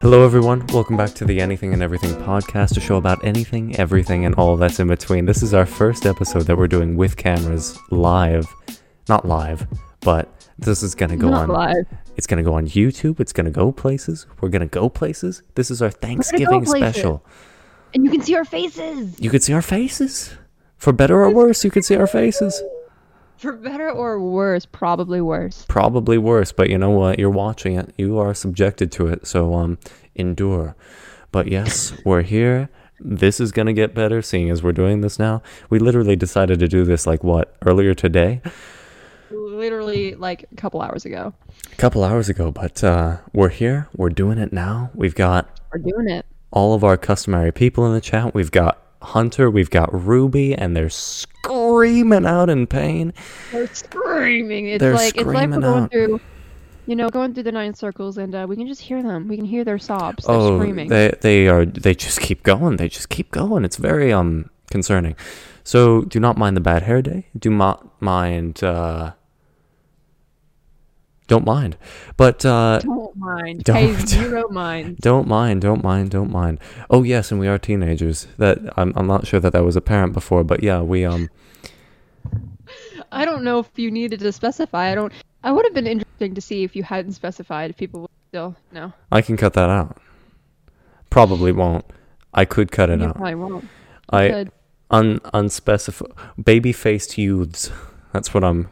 Hello, everyone. Welcome back to the Anything and Everything podcast, a show about anything, everything, and all that's in between. This is our first episode that we're doing with cameras live. Not live, but this is going to go Not on. live. It's going to go on YouTube. It's going to go places. We're going to go places. This is our Thanksgiving special. And you can see our faces. You can see our faces. For better or worse, you can see our faces. For better or worse, probably worse. Probably worse, but you know what? You're watching it. You are subjected to it. So um endure. But yes, we're here. This is gonna get better seeing as we're doing this now. We literally decided to do this like what, earlier today? Literally like a couple hours ago. A couple hours ago, but uh we're here, we're doing it now. We've got We're doing it. all of our customary people in the chat. We've got Hunter, we've got Ruby, and they're screaming out in pain. They're screaming. It's They're like it's like we're going out. through you know, going through the nine circles and uh, we can just hear them. We can hear their sobs. They're oh, screaming. they they are they just keep going. They just keep going. It's very um concerning. So do not mind the bad hair day. Do not mind. Uh, don't mind, but uh, Don't mind. Don't- Hey, zero mind. don't mind. Don't mind. Don't mind. Oh yes, and we are teenagers. That I'm I'm not sure that that was apparent before, but yeah, we um I don't know if you needed to specify. I don't. I would have been interesting to see if you hadn't specified. If people would still know. I can cut that out. Probably won't. I could cut it You out. probably won't. You I could. un unspecified baby faced youths. That's what I'm.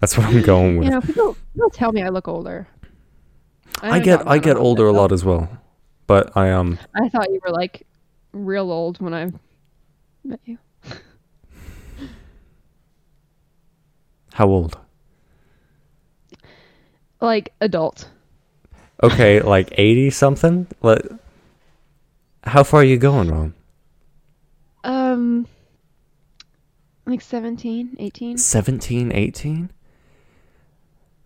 That's what I'm going with. You know, people, people tell me I look older. I get I get older a lot as well, but I um I thought you were like real old when I met you. how old? Like adult. Okay, like eighty something. Let. How far are you going, Ron? Um, like 17, 18. 17, 18?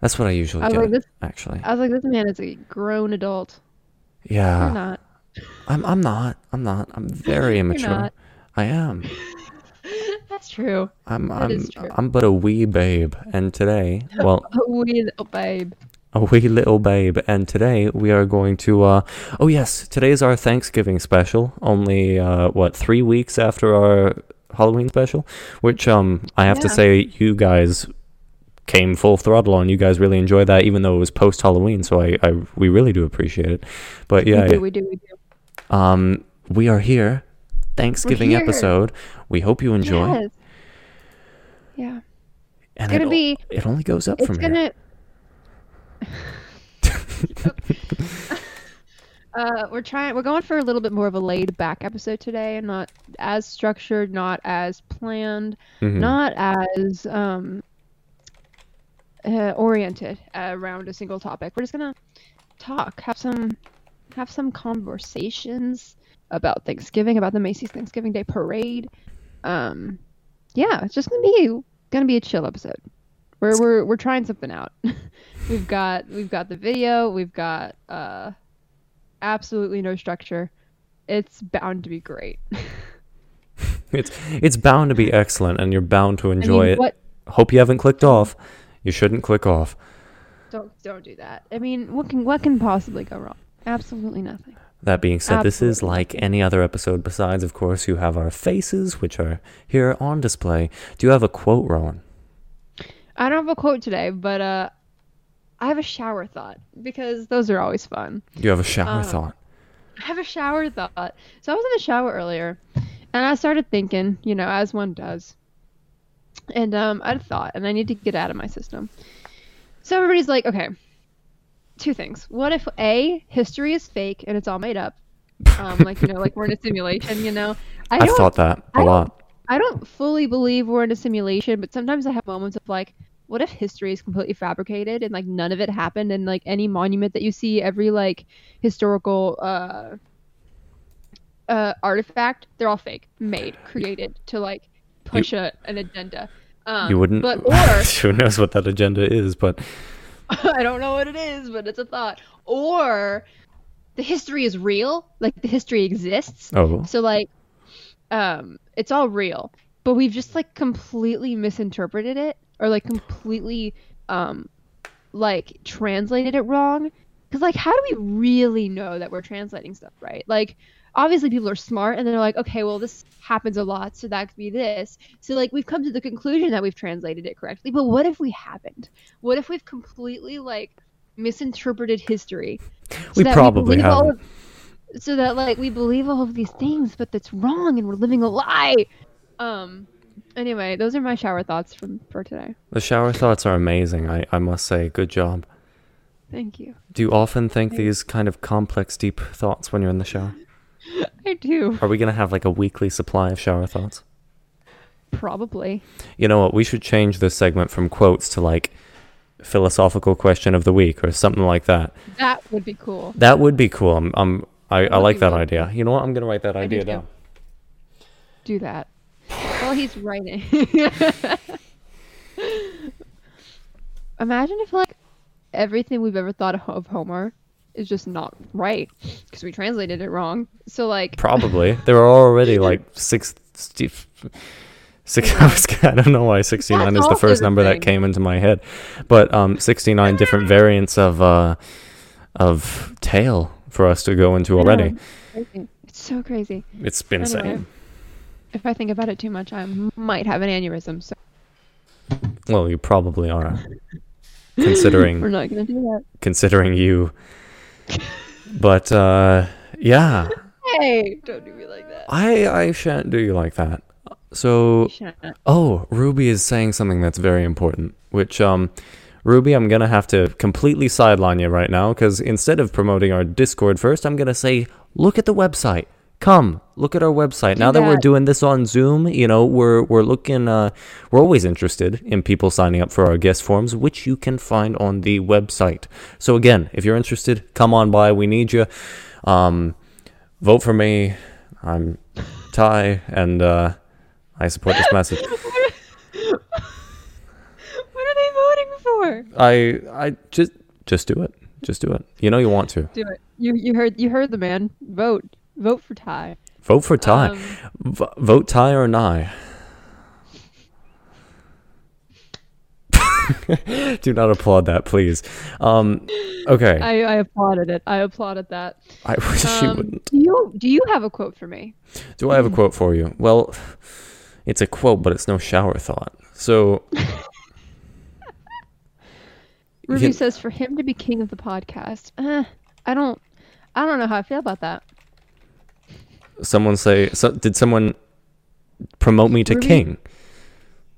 That's what I usually I was get. like this. actually, I was like, this man is a grown adult. You're yeah. not. I'm. I'm not. I'm not. I'm very immature. I am. That's true. I'm. That I'm. true. I'm but a wee babe, and today, well, A wee little babe. a wee little babe and today we are going to uh oh yes today is our thanksgiving special only uh what three weeks after our halloween special which um i have to say you guys came full throttle on you guys really enjoy that even though it was post halloween so i i we really do appreciate it but yeah we do, we do, we do. um we are here thanksgiving here. episode we hope you enjoy Yes. Yeah. and It's gonna it, be. it only goes up from here gonna. uh, we're trying. We're going for a little bit more of a laid back episode today, and not as structured, not as planned, Mhm. not as um uh, oriented around a single topic. We're just gonna talk, have some, have some conversations about Thanksgiving, about the Macy's Thanksgiving Day Parade. Um, yeah, it's just gonna be gonna be a chill episode. We're we're we're trying something out. we've got we've got the video. We've got uh, absolutely no structure. It's bound to be great. it's it's bound to be excellent and you're bound to I enjoy mean, it what? Hope you haven't clicked off. You shouldn't click off. Don't don't do that. I mean, what can what can possibly go wrong? Absolutely nothing. That being said, this is like any other episode besides, of course, you have our faces, which are here on display. Do you have a quote, Rowan? I don't have a quote today, but uh, I have a shower thought because those are always fun. You have a shower Uh, thought? I have a shower thought. So I was in the shower earlier, and I started thinking, you know, as one does. And um, I had thought, and I need to get out of my system. So everybody's like, okay, two things. What if a history is fake and it's all made up? Um, like you know, like we're in a simulation. You know, I I've thought that a I lot. I don't fully believe we're in a simulation, but sometimes I have moments of like, what if history is completely fabricated and like none of it happened and like any monument that you see, every like historical uh uh artifact, they're all fake, made, created to like push a, an agenda. Um, You wouldn't. but or who knows what that agenda is? But I don't know what it is, but it's a thought. Or the history is real, like the history exists, oh, so like, um, it's all real, but we've just like completely misinterpreted it or like completely um, like translated it wrong. Because like, how do we really know that we're translating stuff right? Like, obviously people are smart and they're like, okay, well this happens a lot, so that could be this. So like we've come to the conclusion that we've translated it correctly. But what if we haven't? What if we've completely like misinterpreted history? so We probably all haven't. of- so that like we believe all of these things, but that's wrong and we're living a lie. Um. Anyway, those are my shower thoughts from for today. The shower thoughts are amazing. I, I must say, good job. Thank you. Do you often think these kind of complex, deep thoughts when you're in the shower? I do Are we gonna have like a weekly supply of shower thoughts? probably. You know what? We should change this segment from quotes to like philosophical question of the week or something like that. That would be cool. That would be cool. I'm, I'm I, I like that idea. You know what? I'm gonna write that I idea too. down. Do that. While he's writing. Imagine if like everything we've ever thought of Homer is just not right because we translated it wrong. So like Probably. There are already like six. Six. I, was, I don't know why 69 That's is the first number that came into my head, but um, 69 different variants of uh, of tail for us to go into already. it's so crazy. It's been insane. If I think about it too much, I might have an aneurysm. So Well, you probably are, considering we're not gonna do that. considering you. But uh, yeah, Hey, don't do me like that. I I shan't do you like that. So Oh, Ruby is saying something that's very important, which um Ruby, I'm to have to completely sideline you right now cuz instead of promoting our Discord first, I'm to say look at the website. Come, look at our website. Do now that we're doing this on Zoom, you know, we're we're looking uh we're always interested in people signing up for our guest forms, which you can find on the website. So again, if you're interested, come on by. We need you. Um vote for me. I'm Ty and uh I support this message. What are they voting for? I I just just do it. Just do it. You know you want to. Do it. You you heard you heard the man. Vote. Vote for Ty. Vote for Ty. Um, V- vote Ty or Nye. do not applaud that, please. Um, okay. I, I, applauded it. I applauded that. I wish you Um, wouldn't. do you do you have a quote for me? Do I have a quote for you? Well, it's a quote, but it's no shower thought. So Ruby can- says for him to be king of the podcast. Uh, I don't I don't know how I feel about that. Someone say, so, did someone promote me to Ruby? king?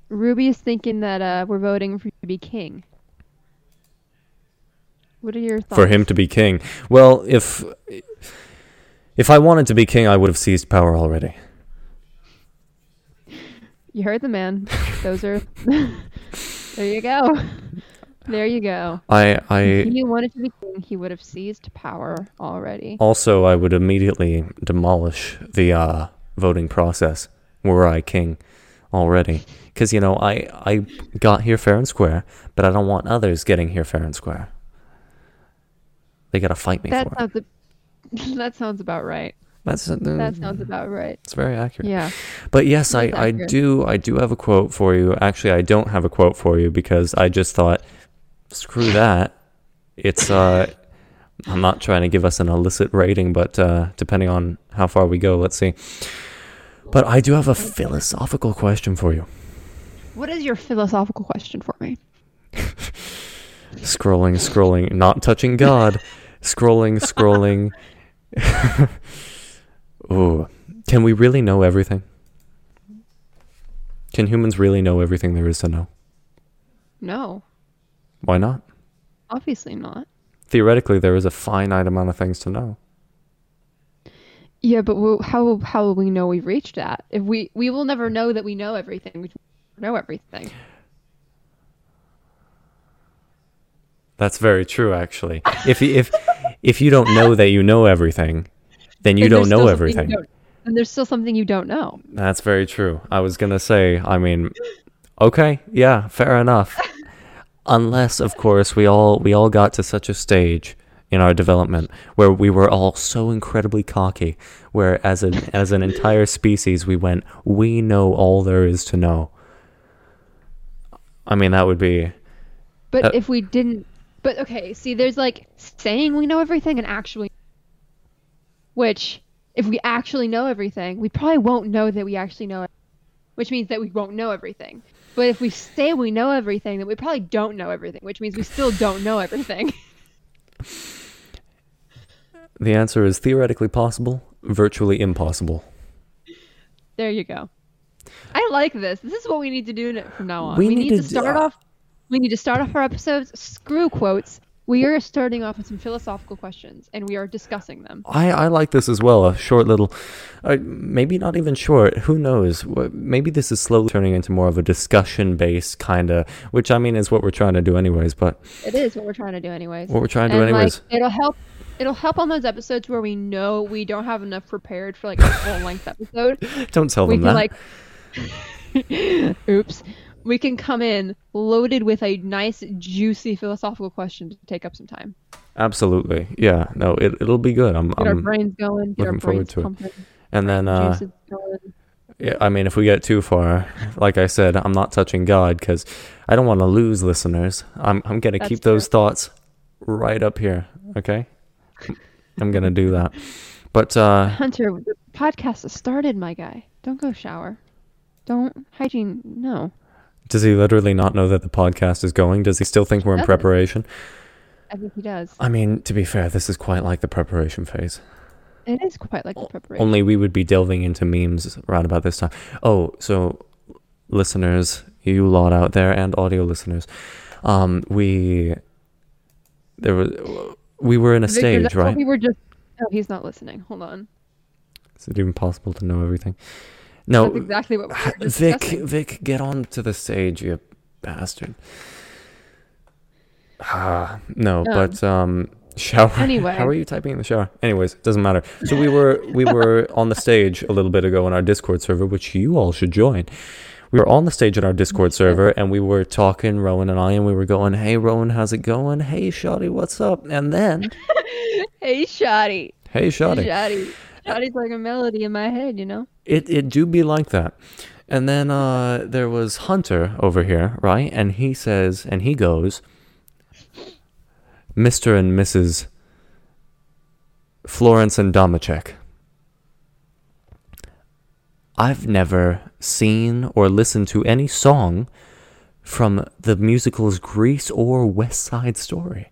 Ruby is thinking that uh, we're voting for you to be king. What are your thoughts? for him to be king. Well, if if I wanted to be king, I would have seized power already. You heard the man. Those are. there you go. There you go. I If I he wanted to be king, he would have seized power already. also I would immediately demolish the uh, voting process were I king already, because you know I I got here fair and square, but I don't want others getting here fair and square. They gotta fight me That for it. sounds. a- that sounds about right. That's uh, That sounds about right. it's very accurate. Yeah. But yes, I, That's I accurate. do I do have a quote for you. Actually, I don't have a quote for you because I just thought, screw that. It's uh, I'm not trying to give us an illicit rating, but uh, depending on how far we go, let's see. But I do have a philosophical question for you. What is your philosophical question for me? Scrolling, scrolling, not touching God. Scrolling, scrolling. Ooh, can we really know everything? Can humans really know everything there is to know? No, Why not? obviously not. theoretically there is a finite amount of things to know. Yeah, but we'll, how how will we know we've reached that? If we we will never know that we know everything. We know everything. That's very true, actually. If you, if if you don't know that you know everything, then you And don't know everything. don't- and there's still something you don't know. That's very true. I was gonna say. I mean, okay, yeah, fair enough. Unless, of course, we all we all got to such a stage in our development where we were all so incredibly cocky, where as an as an entire species we went, we know all there is to know. I mean, that would be But Uh, if we didn't But okay, see, there's like saying we know everything and actually, which if we actually know everything, we probably won't know that we actually know it, which means that we won't know everything. But if we say we know everything, then we probably don't know everything, which means we still don't know everything. The answer is theoretically possible, virtually impossible. there you go. I like this. This is what we need to do from now on. We We, need need, to to start uh, off. We need to start off our episodes. Screw quotes. We are starting off with some philosophical questions, and we are discussing them. I, I like this as well. A short little, uh, maybe not even short. Who knows? Maybe this is slowly turning into more of a discussion based kind of, which I mean is what we're trying to do anyways. But It is what we're trying to do, anyways. what we're trying to do anyways. like it'll help it'll help on those episodes where we know we don't have enough prepared for like a full length episode Don't tell we them that. like oops we can come in loaded with a nice juicy philosophical question to take up some time Absolutely. Yeah. No. It it'll be good. I'm. get our I'm brains going get our looking forward brains to it. and then uh. Yeah, I mean, if we get too far, like I said, I'm not touching God because I don't want to lose listeners. I'm I'm gonna That's keep those thoughts right up here. Okay, I'm gonna do that. But uh, hunter the podcast has started my guy don't go shower don't hygiene no does he literally not know that the podcast is going? Does he still think we're in preparation? i think he does I mean, to be fair, this is quite like the preparation phase. it is quite like the preparation Only we would be delving into memes around about this time. Oh, so listeners, you lot out there, and audio listeners, um, we there was we were in a Victor, stage, right? we were just oh he's not listening hold on Is it even possible to know everything? No, That's exactly what we Vic, discussing. Vic, get on to the stage, you bastard. Ah, no, Um, but um, shower. Anyway. how are you typing in the shower? Anyways, it doesn't matter. So we were we were on the stage a little bit ago in our Discord server, which you all should join. We were on the stage in our Discord server, and we were talking, Rowan and I, and we were going, "Hey, Rowan, how's it going? Hey, Shoddy, what's up?" And then, Hey, Shoddy. "Hey, Shoddy." Shoddy. Shoddy's like a melody in my head, you know? It it do be like that. And then uh, there was Hunter over here, right? And he says, and he goes, Mr. and Mrs. Florence and Domachek. I've never seen or listened to any song from the musicals Grease or West Side Story.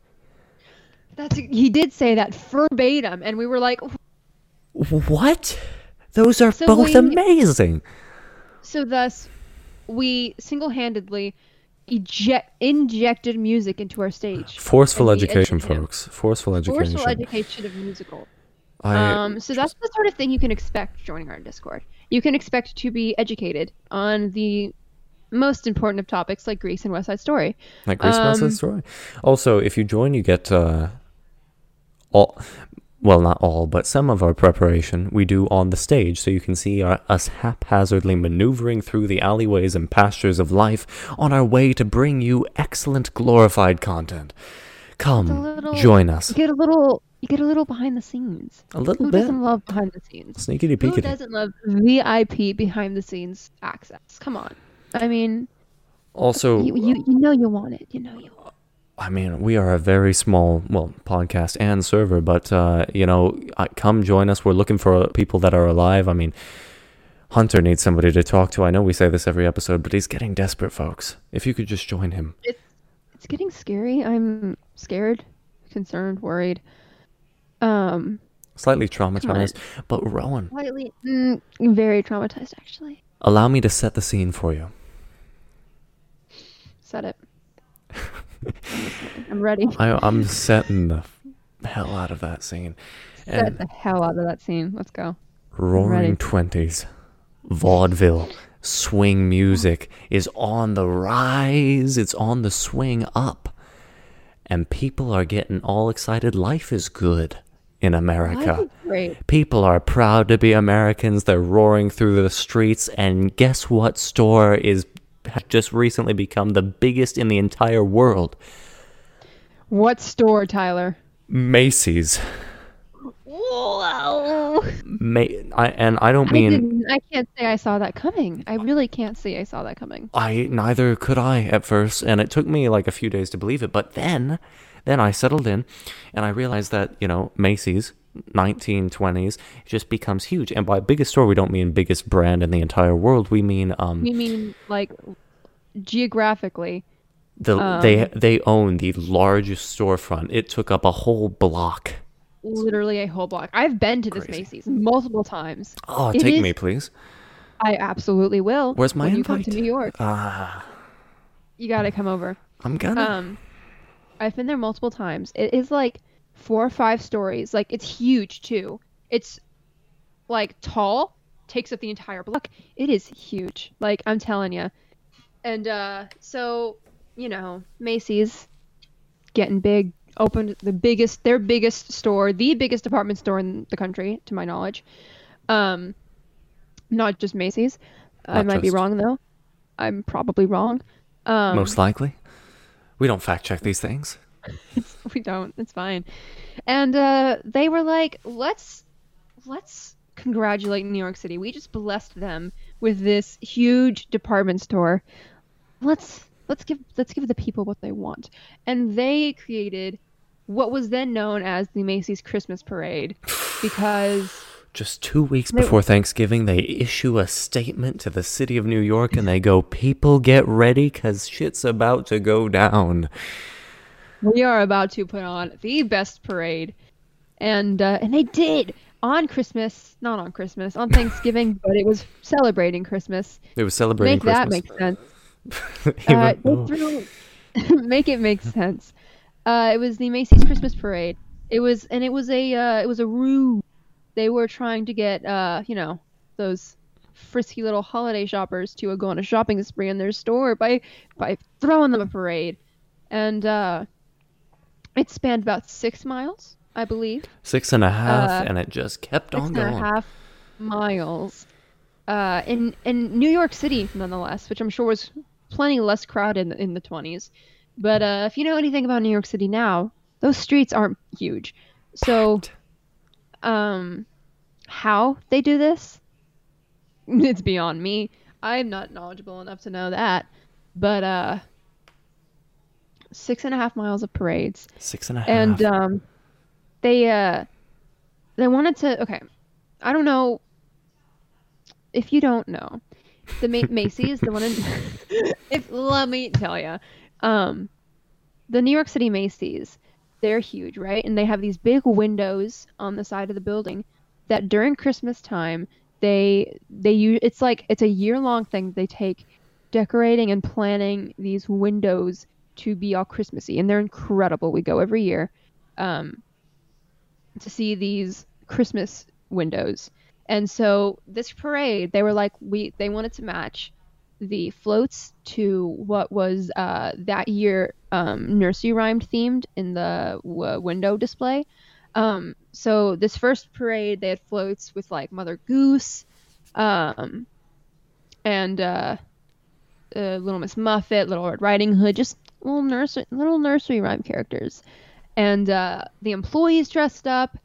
That's he did say that verbatim, and we were like, What? Those are So both we- amazing. so thus, we single-handedly eject injected music into our stage. Forceful education, folks. Forceful education. Forceful education of musical. I, Um, so that's the sort of thing you can expect joining our Discord. You can expect to be educated on the most important of topics like Grease and West Side Story. Like Grease West Side Um, Story. Also, if you join, you get uh, all. Well, not all, but some of our preparation we do on the stage, so you can see our, us haphazardly maneuvering through the alleyways and pastures of life on our way to bring you excellent, glorified content. Come, little- join us You get a little, you get a little behind the scenes. a little Who bit. doesn't love behind the scenes? Sneaky Who doesn't love VIP behind the scenes access? Come on. I mean, Also, you, you you know you want it. You know you want. I mean, we are a very small, well, podcast and server, but uh, you know, uh, come join us. We're looking for people that are alive. I mean, Hunter needs somebody to talk to. I know we say this every episode, but he's getting desperate, folks. If you could just join him. It's it's getting scary. I'm scared, concerned, worried. Um, Slightly traumatized, but Rowan, slightly, mm, very traumatized actually. allow me to set the scene for you. Set it. I'm ready. I, I'm setting the hell out of that scene. Set And the hell out of that scene. Let's go. roaring twenties, vaudeville, swing music is on the rise. It's on the swing up, and people are getting all excited. Life is good in America. Great. People are proud to be Americans. They're roaring through the streets, and guess what? Store is has just recently become the biggest in the entire world. What store, Tyler? Macy's. Whoa! Ma- I, and I don't mean And I can't say I saw that coming. I really can't say I saw that coming. I neither could I at first, and it took me like a few days to believe it. But then, then I settled in, and I realized that you know Macy's, 1920s, it just becomes huge. And by biggest store, we don't mean biggest brand in the entire world. We mean um, We mean like geographically. the they they own the largest storefront. It took up a whole block. literally a whole block. I've been to this Crazy. Macy's multiple times. Oh, It take is- me, please. I absolutely will. Where's my when you come to? New York? Ah, You got to come over. I'm gonna. Um, I've been there multiple times. It is like four or five stories. Like it's huge too. It's like tall, takes up the entire block. It is huge. Like I'm telling you. And uh, so you know, Macy's getting big. Opened the biggest, their biggest store, the biggest department store in the country, to my knowledge. Um, not just Macy's. I Not might be wrong though. I'm probably wrong. Um, Most likely. We don't fact check these things. we don't. It's fine. And uh they were like let's let's congratulate new york city. We just blessed them with this huge department store. Let's let's give let's give the people what they want. And they created what was then known as the macy's christmas parade because Just two weeks They- before Thanksgiving, they issue a statement to the city of New York and they go, People get ready because shit's about to go down. We are about to put on the best parade and uh, and they did on christmas not on christmas on thanksgiving but it was celebrating christmas It was celebrating make that make sense uh, though- they threw- make it make sense. Uh, it was the Macy's Christmas Parade. It was, and it was a, uh, it was a ruse. They were trying to get, uh, you know, those frisky little holiday shoppers to uh, go on a shopping spree in their store by, by throwing them a parade, and uh, it spanned about six miles, I believe. Six and a half, Uh, and it just kept Six on and a going. half miles. Uh, in in New York City, nonetheless, which I'm sure was plenty less crowded in, in the 20s. But uh, if you know anything about New York City now, those streets aren't huge. So, Packed. um, how they do this, it's beyond me. I'm not knowledgeable enough to know that. But uh, six and a half miles of parades Six and a half. and um, they uh, they wanted to. Okay, I don't know if you don't know the Ma- Macy's, the one in. if let me tell you, um, the New York City Macy's, they're huge, right? And they have these big windows on the side of the building that during Christmas time they they use. It's like it's a year long thing. They take decorating and planning these windows to be all Christmassy, and they're incredible. We go every year um, to see these Christmas windows. And so this parade, they were like, we they wanted to match the floats to what was uh, that year um, nursery rhyme themed in the w- window display. Um, so this first parade, they had floats with like Mother Goose, um, and uh, uh, Little Miss Muffet, Little Red Riding Hood, just little nursery little nursery rhyme characters. And uh, the employees dressed up.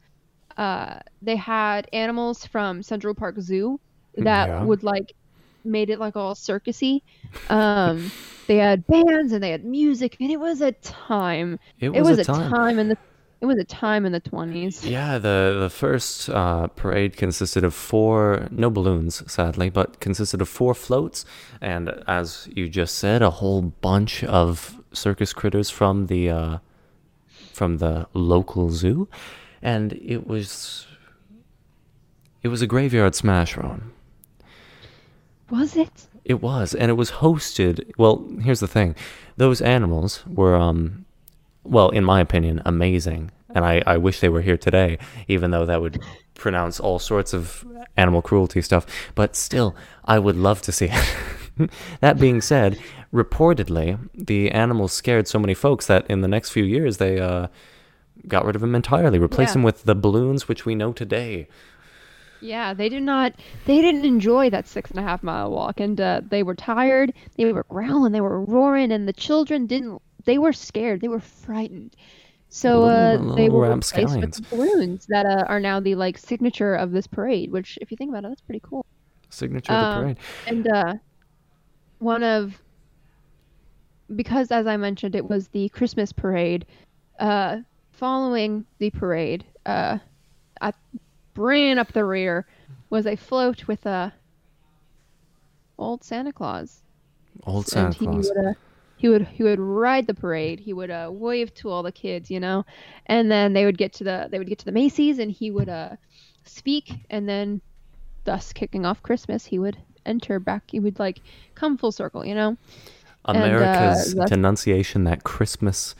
Uh, they had animals from Central Park Zoo that Yeah. would like made it like all circusy. Um, they had bands and they had music, and it was a time. it It was, was, a time. time in the it was a time in the twenties. Yeah, the the first uh, parade consisted of four, no balloons, sadly, but consisted of four floats, and as you just said, a whole bunch of circus critters from the uh, from the local zoo, and it was it was a graveyard smash, Ron. Was it? It was, and it was hosted. Well, here's the thing: those animals were, um, well, in my opinion, amazing, and I, I wish they were here today, even though that would pronounce all sorts of animal cruelty stuff. But still, I would love to see it. that being said, reportedly, the animals scared so many folks that in the next few years they uh, got rid of them entirely, replaced Yeah. them with the balloons which we know today. Yeah, they did not. They didn't enjoy that six and a half mile walk, and uh, they were tired. They were growling. They were roaring, and the children didn't. They were scared. They were frightened. So uh, they were replaced with rapscallions. balloons that uh, are now the like signature of this parade. Which, if you think about it, that's pretty cool. Signature of the Um, parade. And uh, one of because as I mentioned, it was the Christmas parade. Uh, following the parade, uh, I ran up the rear was a float with a old Santa Claus. Old Santa and he Claus. would uh, he would he would ride the parade. He would uh, wave to all the kids, you know, and then they would get to the they would get to the Macy's, and he would uh, speak, and then thus kicking off Christmas, he would enter back. He would like come full circle, you know. and, uh, America's denunciation that Christmas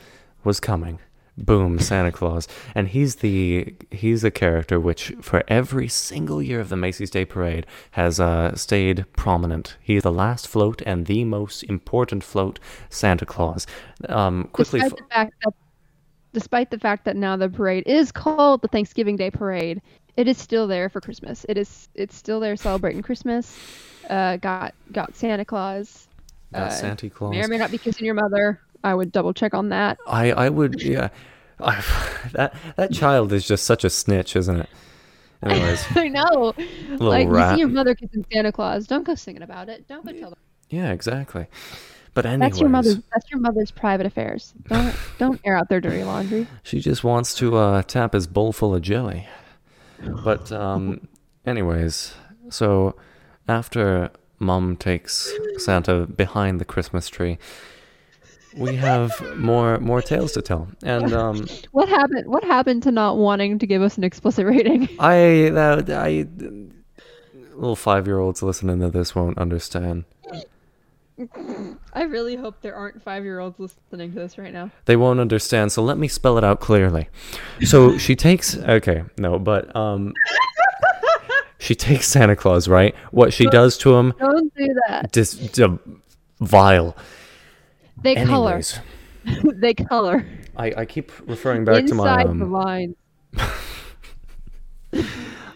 was coming. Boom, Santa Claus. And he's the he's a character which for every single year of the Macy's Day Parade has uh, stayed prominent. He's the last float and the most important float, Santa Claus. Um, quickly, despite the fact that despite the fact that now the parade is called the Thanksgiving Day Parade, it is still there for Christmas. It is it's still there celebrating Christmas. Uh, got got Santa Claus. got uh, Santa Claus. May or may not be kissing your mother. I would double check on that. I I would yeah. I, that that child is just such a snitch, isn't it? Anyways, I know. like you rat. see your mother kissing Santa Claus. Don't go singing about it. Don't go tell them. yeah, exactly. But anyways, That's your mother's. That's your mother's private affairs. Don't don't air out their dirty laundry. She just wants to uh, tap his bowl full of jelly. But um, anyways, so after Mom takes Santa behind the Christmas tree, we have more more tales to tell. And um, What happened? What happened to not wanting to give us an explicit rating? I that I little five year olds listening to this won't understand. I really hope there aren't five year olds listening to this right now. They won't understand, so let me spell it out clearly. So she takes okay, no, but um she takes Santa Claus, right? What she does to him Don't do that. dis d- vile. They color. They color. I, I keep referring back to my Inside the um, lines.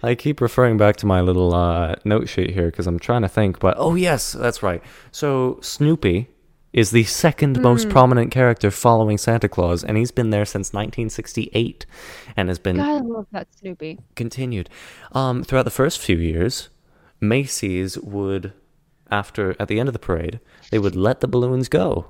I keep referring back to my little uh, note sheet here because I'm trying to think. But oh yes, that's right. So Snoopy is the second most Hmm. prominent character following Santa Claus, and he's been there since 1968, and has been God, I love that Snoopy. continued. Um, throughout the first few years, Macy's would, after at the end of the parade, they would let the balloons go.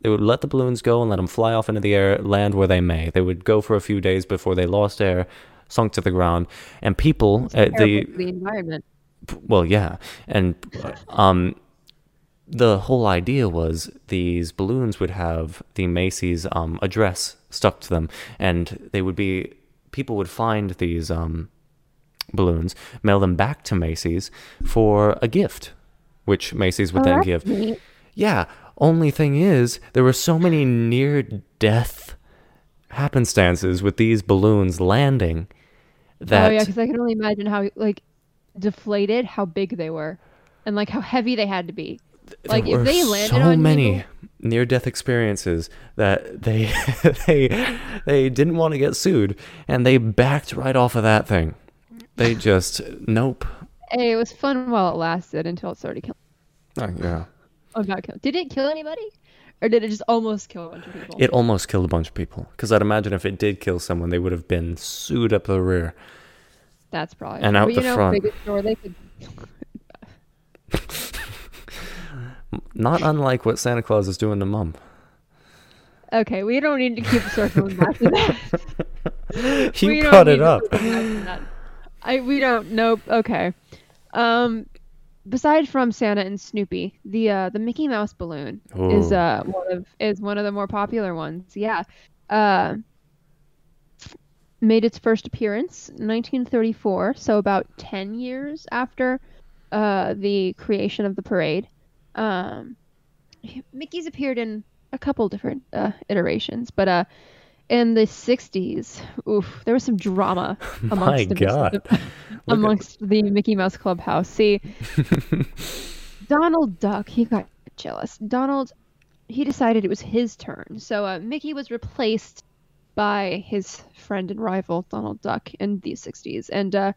They would let the balloons go and let them fly off into the air, land where they may. They would go for a few days before they lost air, sunk to the ground, and people at the the environment. well, yeah, and um, the whole idea was these balloons would have the Macy's um address stuck to them, and they would be people would find these um balloons, mail them back to Macy's for a gift, which Macy's would Oh, then give. neat. Yeah. Only thing is, there were so many near death happenstances with these balloons landing that oh yeah, because I can only imagine how like deflated, how big they were, and like how heavy they had to be. Like there if they landed so on many you, near-death experiences that they they they didn't want to get sued and they backed right off of that thing. They just nope. hey, it was fun while it lasted until it started killing. Oh, yeah, Oh, not kill. Did it kill anybody, or did it just almost kill a bunch of people? it almost killed a bunch of people. Because I'd imagine if it did kill someone, they would have been sued up the rear. That's probably. And out but, the know, front. They could. Not unlike what Santa Claus is doing to Mum. Okay, we don't need to keep circling back to that. You We need it up. circle back to that. I we don't. Nope. Okay. Um, beside from Santa and Snoopy, the uh the Mickey Mouse balloon is Ooh. uh one of is one of the more popular ones. Yeah. Uh, made its first appearance in 1934, so about 10 years after uh the creation of the parade. Um, Mickey's appeared in a couple different uh, iterations, but uh, in the 60s, oof, there was some drama amongst My the, amongst the Mickey Mouse Clubhouse. See, Donald Duck, he got jealous. Donald, he decided it was his turn, so uh, Mickey was replaced by his friend and rival Donald Duck in the 60s, and uh,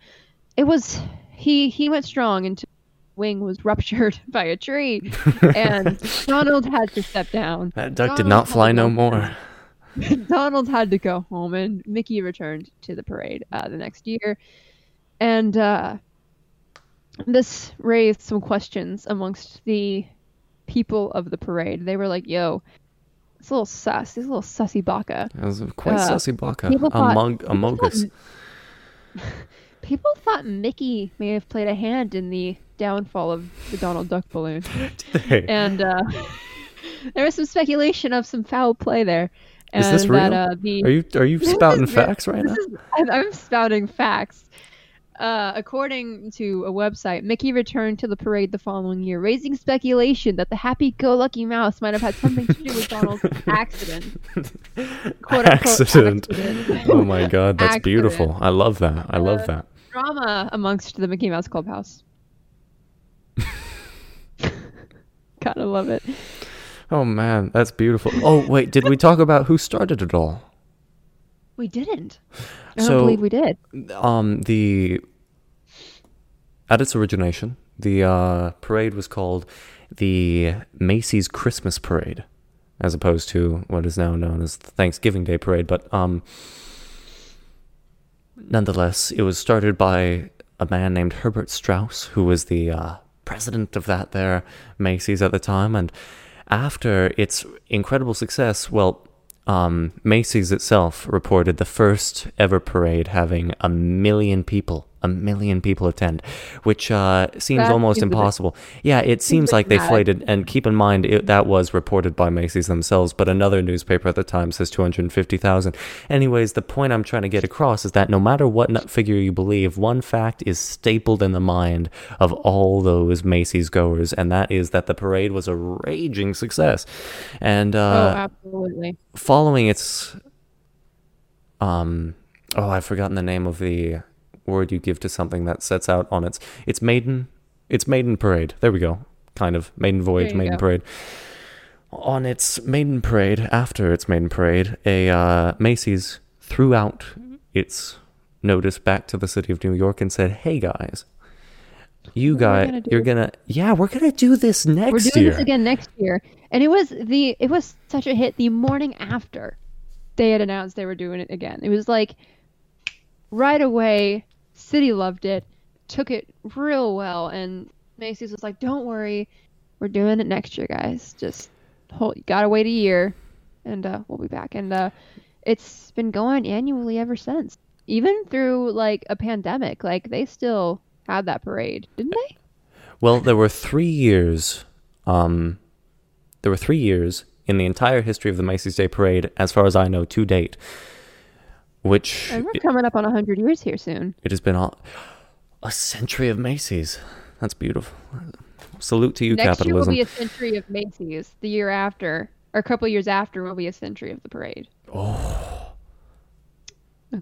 it was he he went strong until wing was ruptured by a tree, and Donald had to step down. That duck did not fly no more. Donald had to go home, and Mickey returned to the parade uh, the next year. And uh, this raised some questions amongst the people of the parade. They were like, "Yo, it's a little sus. He's a little sussy baka." It was quite Uh, sussy baka. Among among us. People thought Mickey may have played a hand in the downfall of the Donald Duck balloon, and uh, there was some speculation of some foul play there. Is this that, real? uh, the, are you are you spouting facts right now? I'm, spouting facts. Uh, according to a website, Mickey returned to the parade the following year, raising speculation that the happy-go-lucky mouse might have had something to do with Donald's accident. Quote, unquote, Accident. accident. Oh my god, that's Accident. beautiful. I love that. I love Uh, that. Drama amongst the Mickey Mouse Clubhouse. Gotta love it. Oh man, that's beautiful. Oh wait, did we talk about who started it all? We didn't. I don't believe we did. Um, the at its origination, the uh, parade was called the Macy's Christmas Parade, as opposed to what is now known as the Thanksgiving Day Parade. But um, nonetheless, it was started by a man named Herbert Straus, who was the uh, president of that there Macy's at the time, and after its incredible success, well, um, Macy's itself reported the first ever parade having a million people, a million people attend, which uh, seems That almost seems a bit- impossible. Yeah, it seems like they dramatic. flated. And keep in mind, it, that was reported by Macy's themselves, but another newspaper at the time says 250,000. Anyways, the point I'm trying to get across is that no matter what nut figure you believe, one fact is stapled in the mind of all those Macy's goers, and that is that the parade was a raging success. And oh, uh, absolutely. following its um oh i've forgotten the name of the word you give to something that sets out on its its maiden its maiden parade there we go kind of maiden voyage maiden go. parade on its maiden parade after its maiden parade a uh, macy's threw out its notice back to the city of new york and said hey guys you What guys gonna you're gonna yeah we're gonna do this next year. We're doing year this again next year, and it was the it was such a hit the morning after they had announced they were doing it again. It was like right away, city loved it, took it real well, and Macy's was like, "Don't worry, we're doing it next year, guys. Just hold, you gotta wait a year, and uh, we'll be back." And uh, it's been going annually ever since, even through like a pandemic. Like they still had that parade, didn't they? Well, there were three years. Um, there were three years in the entire history of the Macy's Day Parade, as far as I know, to date. Which And we're coming up on hundred years here soon. it has been a, a century of Macy's. That's beautiful. Salute to you, Next capitalism. year will be a century of Macy's. The year after, or a couple years after, will be a century of the parade. oh,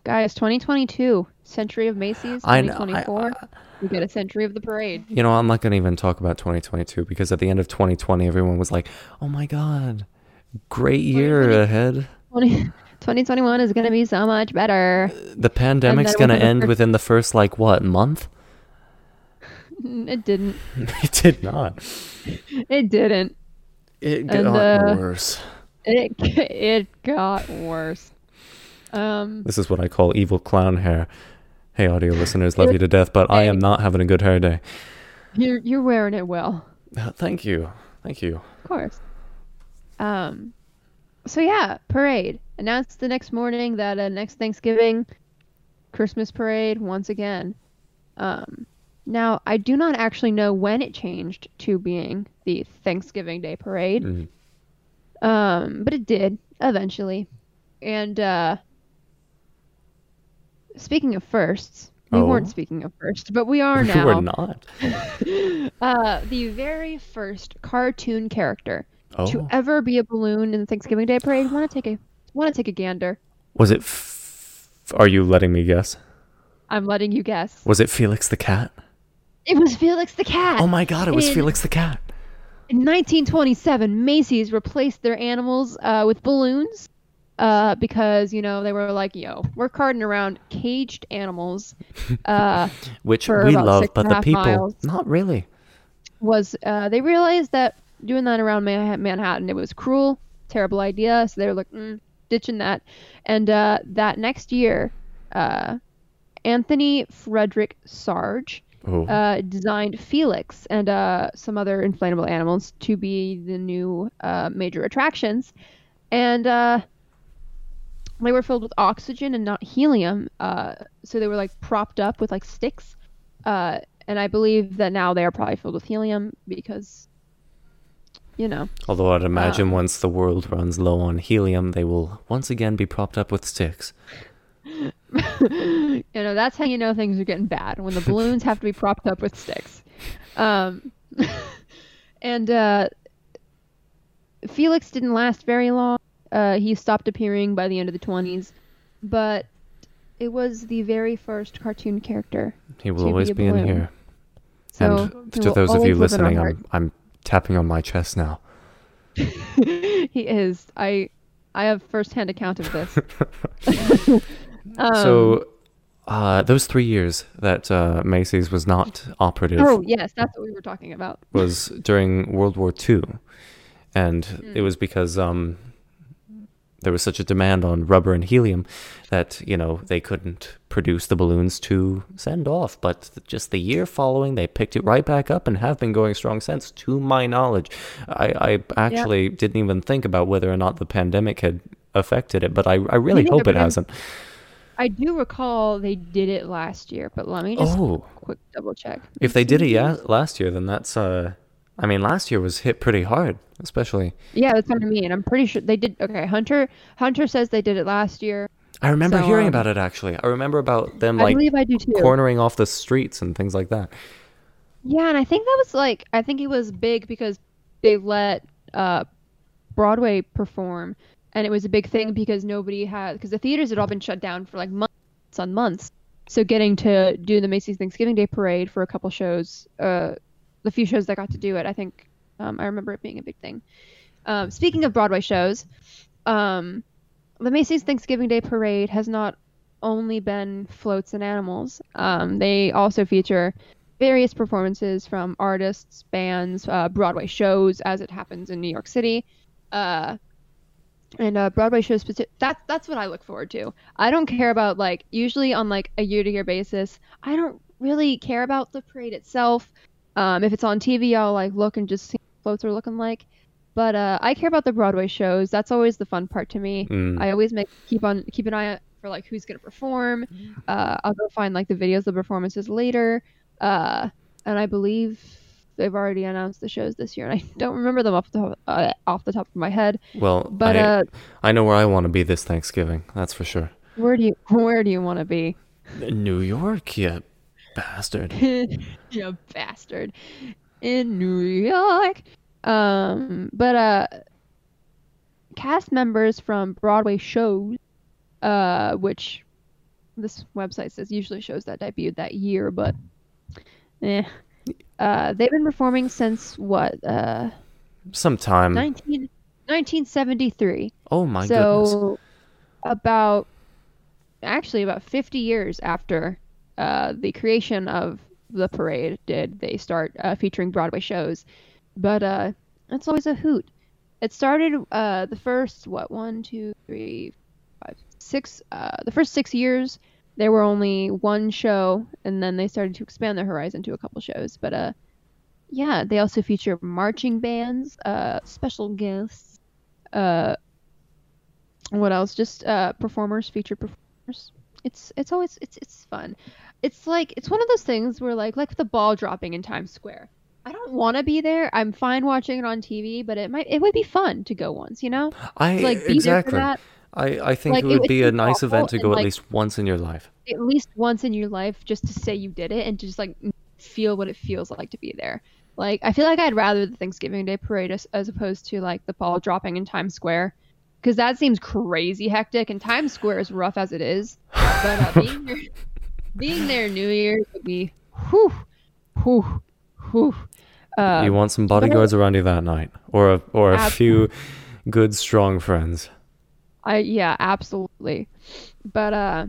Guys, 2022, century of Macy's. I know- I- 2024, uh, we get a century of the parade. you know, I'm not going to even talk about 2022 because at the end of 2020, everyone was like, "Oh my God, great year 2020 ahead." 20, 2021 is going to be so much better. The pandemic's going to end first- within the first like what month? It didn't. it did not. It didn't. It And, got uh, worse. It it got worse. Um, This is what I call evil clown hair. Hey, audio listeners, love you to death, but I am not having a good hair day. you're you're wearing it well. Uh, Thank you. Thank you. Of course. Um, so yeah, parade announced the next morning that uh, next Thanksgiving, Christmas parade once again. Um, now I do not actually know when it changed to being the Thanksgiving Day parade. Mm. Um, but it did eventually. And uh, speaking of firsts, we Oh. weren't speaking of first, but we are now. We now. were not. Uh, the very first cartoon character to Oh. ever be a balloon in the Thanksgiving Day parade. Want to take a want to take a gander? Was it. F- are you letting me guess? I'm letting you guess. Was it Felix the cat? It was Felix the cat. Oh my god, it was in- Felix the cat. In 1927, Macy's replaced their animals uh, with balloons uh, because you know they were like, "Yo, we're carting around caged animals." Uh, Which we love, but the people. miles. Not really. was uh, they realized that doing that around Manhattan it was cruel, terrible idea. So they were like, mm, ditching that. And uh, that next year, uh, Anthony Frederick Sarg Oh, uh, designed Felix and uh, some other inflatable animals to be the new uh, major attractions, and uh, they were filled with oxygen and not helium. Uh, so they were like propped up with like sticks, uh, and I believe that now they are probably filled with helium because, you know, although I'd imagine once the world runs low on helium, they will once again be propped up with sticks. you know that's how you know things are getting bad when the balloons have to be propped up with sticks um, and uh, felix didn't last very long uh, he stopped appearing by the end of the 20s but it was the very first cartoon character He will be always a be in here. so and to those of you always live in our listening. I'm, I'm tapping on my chest now. he is i i have firsthand account of this um, so, uh, those three years that uh, Macy's was not operative oh yes that's what we were talking about was during World War II, and Hmm. it was because um, there was such a demand on rubber and helium that you know they couldn't produce the balloons to send off. But just the year following, they picked it right back up and have been going strong since. To my knowledge, I, I actually didn't even think about whether or not the pandemic had affected it, but I, I really neither, hope it hasn't. i do recall they did it last year but let me just Oh, quick double check if they did it yeah last year, then that's uh. I mean, last year was hit pretty hard, especially. Yeah, that's what I mean. I'm pretty sure they did. Okay, Hunter. Hunter says they did it last year. I remember So, hearing um, about it actually. I remember about them like I do too. cornering off the streets and things like that. Yeah, and I think that was like I think it was big because they let uh, Broadway perform, and it was a big thing because nobody had because the theaters had all been shut down for like months on months. So getting to do the Macy's Thanksgiving Day Parade for a couple shows, uh, the few shows that got to do it, I think um, I remember it being a big thing. Um, speaking of Broadway shows, um, the Macy's Thanksgiving Day Parade has not only been floats and animals. Um, they also feature various performances from artists, bands, uh, Broadway shows, as it happens in New York City. Uh, and uh, Broadway shows, speci- that's that's what I look forward to. I don't care about like usually on like a year to year basis. I don't really care about the parade itself. Um, if it's on TV, I'll like look and just see what floats are looking like. But uh, I care about the Broadway shows. That's always the fun part to me. Mm. I always make keep on keep an eye out for like who's gonna perform. Uh, I'll go find like the videos of the performances later. Uh, and I believe they've already announced the shows this year, and I don't remember them off the top, uh, off the top of my head. Well, But I, uh, I know where I want to be this Thanksgiving. That's for sure. where do you where do you want to be? New York, you bastard. you bastard. In New York. Um, but uh, cast members from Broadway shows, uh, which this website says usually shows that debuted that year, but eh. Uh, they've been performing since what? Uh, Sometime. 19, 1973. oh my goodness. so about actually about 50 years after uh, the creation of the parade did. They start uh, featuring broadway shows. But uh, it's always a hoot. It started uh, the first what one two three five six uh, the first six years there were only one show and then they started to expand their horizon to a couple shows. But uh yeah they also feature marching bands uh special guests uh what else? Just uh performers featured performers. It's it's always it's it's fun it's like it's one of those things where like like the ball dropping in times square i don't want to be there i'm fine watching it on tv but it might it would be fun to go once you know I like be exactly. there for that I, I think Like, it it would would be a nice event to go at least once in your life. at least once in your life just to say you did it and to just like feel what it feels like to be there. Like I feel like I'd rather the Thanksgiving Day parade as, as opposed to like the ball dropping in Times Square because that seems crazy hectic and Times Square is rough as it is. But uh, being being there New Year's would be whew, whew, whew. Uh, you want some bodyguards around you that night, or a, or a Ab- few good strong friends. I yeah, absolutely. But uh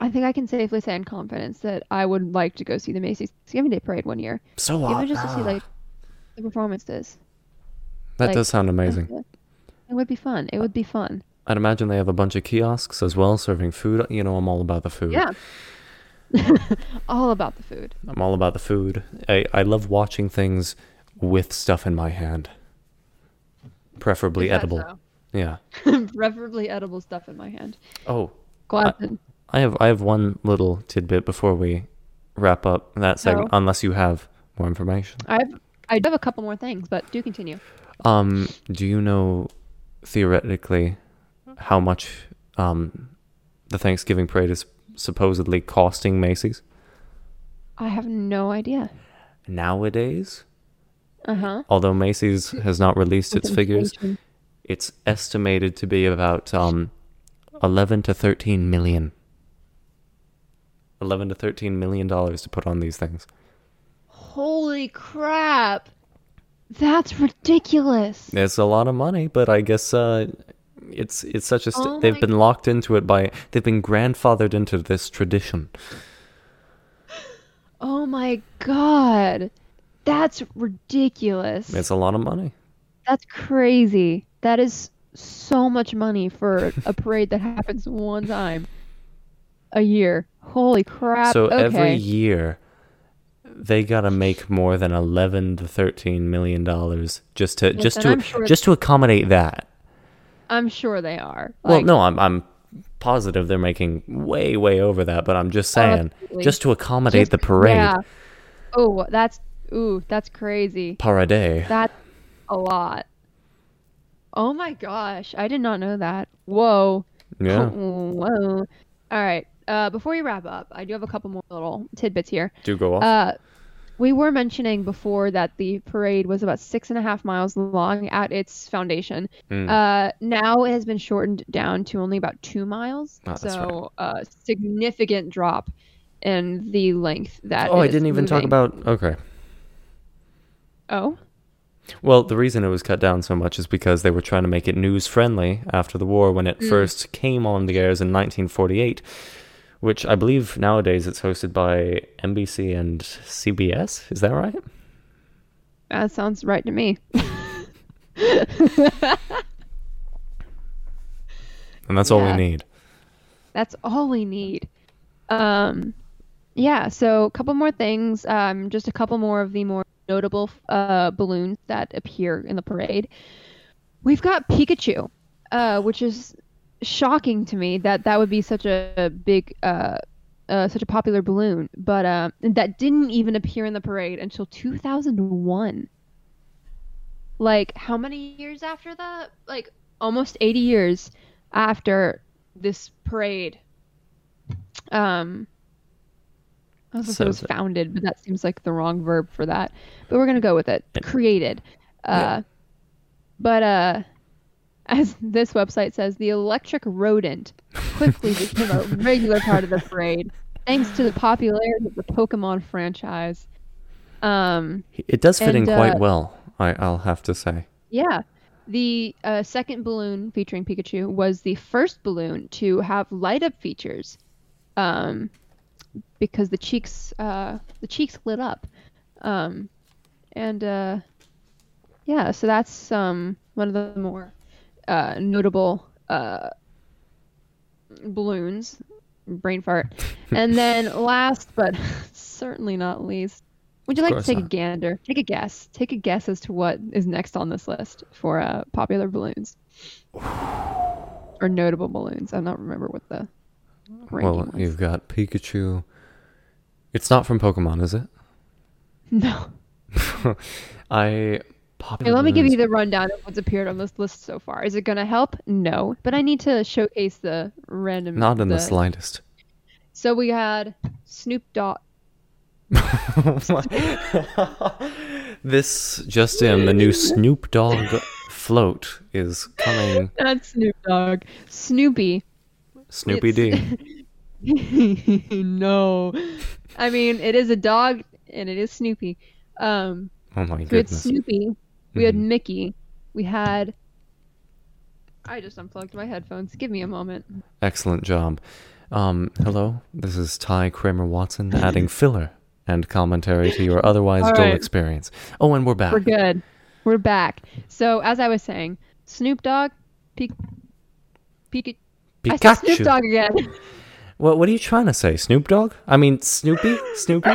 I think I can safely say in confidence that I would like to go see the Macy's Thanksgiving Day Parade one year. So Even just to see like the performances. that like, does sound amazing. It would be fun. It would be fun. I'd imagine they have a bunch of kiosks as well serving food. You know, I'm all about the food. Yeah. All about the food. I'm all about the food. I, I love watching things with stuff in my hand. Preferably edible. so? Yeah. Preferably edible stuff in my hand. Oh, Glad to- I have I have one little tidbit before we wrap up that segment, Oh. unless you have more information. I have I do have a couple more things, but do continue. Um, do you know theoretically how much um the Thanksgiving parade is supposedly costing Macy's I have no idea. nowadays? Uh huh. Although Macy's has not released its figures, it's estimated to be about um 11 to 13 million. 11 to 13 million dollars to put on these things. Holy crap! That's ridiculous. It's a lot of money, but I guess uh, it's it's such a st- Oh they've been locked into it by they've been grandfathered into this tradition. Oh my god. That's ridiculous. It's a lot of money. That's crazy. That is so much money for a parade that happens one time a year. Holy crap. so okay. every year they got to make more than 11 to 13 million dollars just to just to sure- just to accommodate that. I'm sure they are. well, no, I'm I'm positive they're making way way over that, but I'm just saying absolutely. just to accommodate just- the parade. Yeah. Oh, that's ooh, that's crazy. Parade. That's a lot. Oh my gosh, I did not know that. Whoa. Yeah. Whoa. All right. Uh, before we wrap up, I do have a couple more little tidbits here. Do go off. Uh, we were mentioning before that the parade was about six and a half miles long at its foundation. Mm. Uh, now it has been shortened down to only about two miles. Oh, so a significant drop in the length that. oh, I didn't even talk about okay. Oh. Well, the reason it was cut down so much is because they were trying to make it news friendly after the war when it Mm. first came on the airs in 1948, which I believe nowadays it's hosted by NBC and CBS. Is that right? That sounds right to me. And that's all we need. That's all we need. Um, yeah. So a couple more things. Um, just a couple more of the more notable uh, balloons that appear in the parade. We've got Pikachu, uh, which is shocking to me that that would be such a big, uh, uh, such a popular balloon, but uh, that didn't even appear in the parade until 2001. Like how many years after that? Like almost 80 years after this parade. Um, I was say it was founded, but that seems like the wrong verb for that. But we're gonna go with it. Created. Uh, But uh, as this website says, the electric rodent quickly became a regular part of the parade, thanks to the popularity of the Pokemon franchise. Um, It does fit in quite uh, well, I, I'll have to say. Yeah. The uh, second balloon featuring Pikachu was the first balloon to have light up features, um, because the cheeks uh, the cheeks lit up, um, and uh, yeah, so that's um, one of the more uh, notable uh, balloons. Brain fart, and then last but certainly not least, would you like to take a gander? Take a guess. Take a guess as to what is next on this list for uh, popular balloons or notable balloons. I don't remember what the Well, was. you've got Pikachu. It's not from Pokemon, is it? No. I. Okay, let me give you the rundown of what's appeared on this list so far. Is it going to help? No, but I need to showcase the random. Not in the slightest. So we had Snoop Dogg. this just in, the new Snoop Dogg float is coming. Not Snoop Dogg. Snoopy. Snoopy D. No. I mean, it is a dog and it is Snoopy. Um, Oh my goodness. Snoopy. We had Mhm. Mickey. We had. I just unplugged my headphones. Give me a moment. Excellent job. Um, hello, this is Ty Kramer Watson adding filler and commentary to your otherwise All dull right. experience. Oh, and we're back. We're good. We're back. So, as I was saying, Snoop Dogg, Pik, Pika, I said Snoop Pikachu. Dogg again. What What are you trying to say, Snoop Dogg? I mean Snoopy, Snoopy.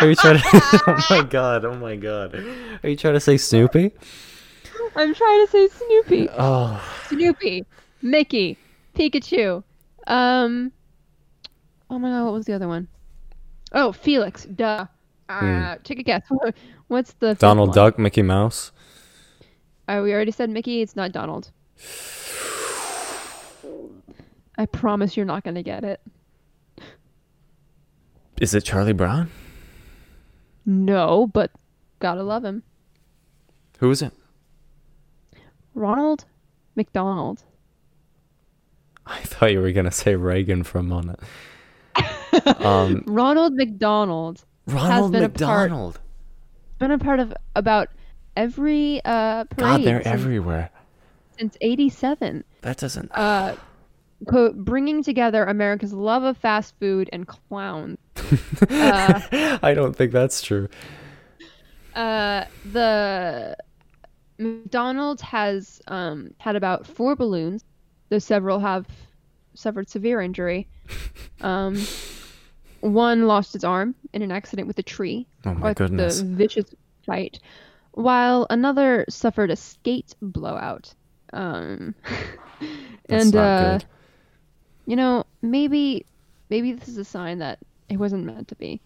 Are you trying to? oh my god! Oh my god! Are you trying to say Snoopy? I'm trying to say Snoopy. Oh, Snoopy, Mickey, Pikachu. Um. Oh my god, what was the other one? Oh, Felix. Duh. Uh, Take a guess. What's the. Donald? Duck, Mickey Mouse. Uh, we already said Mickey. It's not Donald. I promise you're not gonna get it. Is it Charlie Brown? No, but gotta love him. Who is it? Ronald McDonald. I thought you were gonna say Reagan for a moment. Um, Ronald McDonald Ronald been a part- McDonald. been a part of about every uh parade God, they're since, everywhere. since 87 That doesn't. uh quote bringing together america's love of fast food and clowns uh, I don't think that's true. uh the mcdonald's has um had about four balloons though several have suffered severe injury um one lost its arm in an accident with a tree Oh my goodness. the vicious fight, while another suffered a skate blowout. Um, That's and not uh, good. you know, maybe maybe this is a sign that it wasn't meant to be.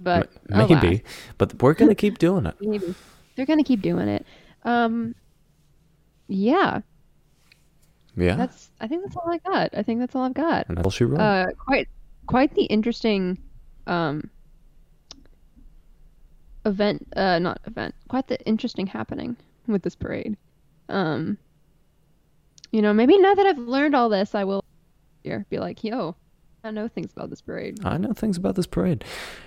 But M- alas, Maybe, but we're gonna keep doing it. maybe they're gonna keep doing it. Um, yeah, Yeah, that's. I think that's all I got. I think that's all I've got. and she wrote. Uh, quite quite the interesting um event uh not event quite the interesting happening with this parade um you know maybe now that i've learned all this i will here be like yo i know things about this parade I know things about this parade,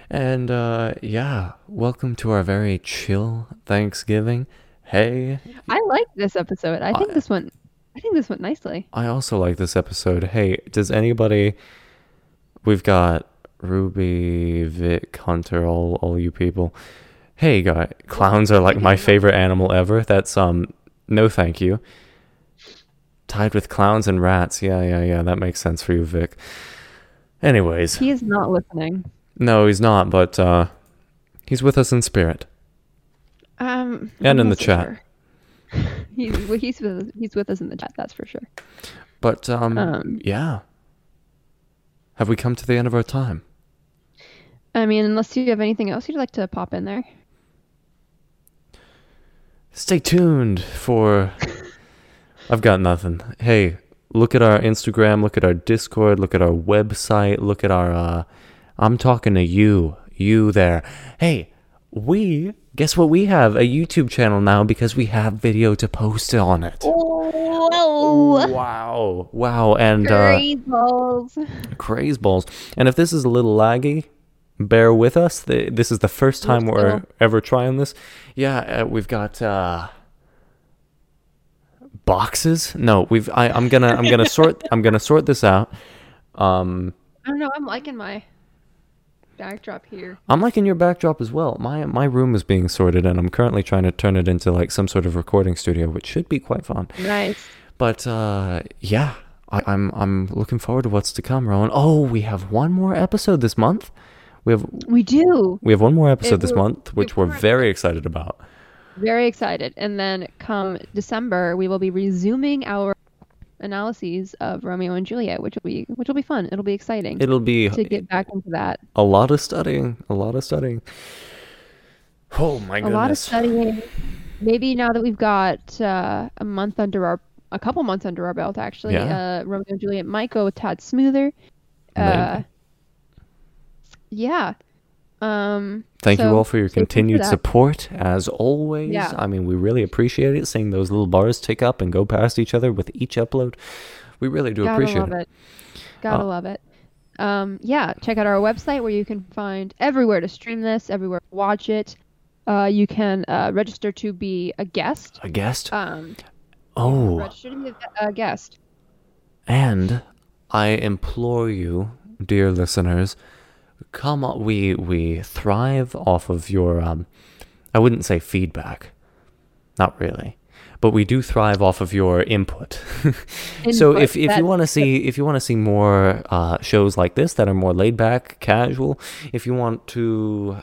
and uh, yeah, welcome to our very chill Thanksgiving. Hey, i like this episode i think I- this went i think this went nicely I also like this episode. Hey, does anybody? We've got Ruby, Vic, Hunter, all all you people. Hey, guy, clowns are like my favorite animal ever. That's um, no, thank you. Tied with clowns and rats. Yeah, yeah, yeah. That makes sense for you, Vic. Anyways, he is not listening no, he's not, but uh, he's with us in spirit. um And in the chat. sure. he's well, he's with he's with us in the chat that's for sure But um, Um, yeah. Have we come to the end of our time? i mean unless you have anything else you'd like to pop in there Stay tuned for. I've got nothing. Hey, look at our Instagram, look at our Discord, look at our website, look at our. Uh, I'm talking to you, you there. Hey, we. Guess what? We have a YouTube channel now because we have video to post on it. Whoa! Wow. Wow. And uh, Crazy balls. craze balls. And if this is a little laggy, bear with us. This is the first time we're ever trying this. Yeah, uh, we've got uh, boxes. No, we've. I, I'm gonna. I'm gonna sort. I'm gonna sort this out. Um, I don't know. I'm liking my backdrop here. I'm liking your backdrop as well. My my room is being sorted, and I'm currently trying to turn it into like some sort of recording studio, which should be quite fun. Nice. But uh, yeah, I, I'm I'm looking forward to what's to come, Rowan. Oh, we have one more episode this month. We have We do. we have one more episode It this month, which we're very excited about. Very excited. And then come December, we will be resuming our analyses of Romeo and Juliet, which will be which will be fun. It'll be exciting It'll be to get back into that. a lot of studying, a lot of studying. Oh my goodness. A lot of studying. Maybe now that we've got uh, a month under our a couple months under our belt actually, Yeah. uh, Romeo and Juliet might go a tad smoother. Uh, yeah. Um Thank you all for your continued support, as always. Yeah. I mean, we really appreciate it. Seeing those little bars tick up and go past each other with each upload, we really do Gotta appreciate love it. it. Gotta Uh, love it. Um, yeah, check out our website where you can find everywhere to stream this, everywhere to watch it. Uh, you can uh, register to be a guest. A guest? Um, oh, register to be a guest. And I implore you, dear listeners, come on. We we thrive off of your um, I wouldn't say feedback, not really, but we do thrive off of your input. so if, if you want to see if you want to see more uh, shows like this that are more laid back, casual, if you want to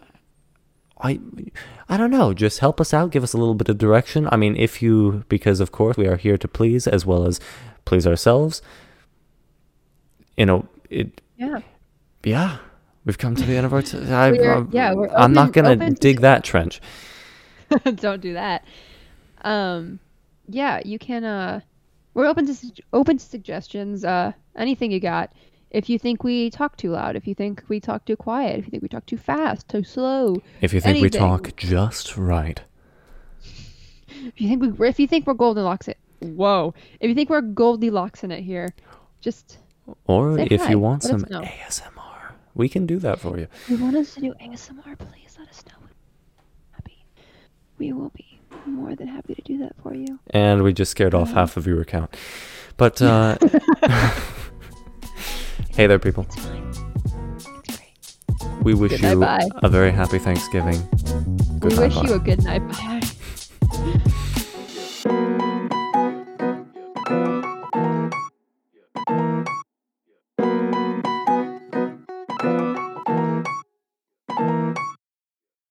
I I don't know, just help us out, give us a little bit of direction. I mean, if you because of course we are here to please as well as please ourselves. You know, it Yeah. yeah, we've come to the end of our. T- I, We're- I'm- yeah, we're I'm not gonna to dig that trench. Don't do that. Um, yeah, you can. Uh, we're open to sug- open to suggestions. Uh, anything you got. If you think we talk too loud, if you think we talk too quiet, if you think we talk too fast, too slow, If you think we talk just right, if you think we, if you think we're Goldilocks, it, whoa! If you think we're Goldilocks in it here, just or if hi, you want let some. ASMR, we can do that for you. if you want us to do ASMR, please let us know. Happy, we will be more than happy to do that for you. And we just scared off half of your account. But uh, hey there, people. It's fine. It's great. We wish Good you a very happy Thanksgiving. Good we night, wish bye. you a good night. Bye.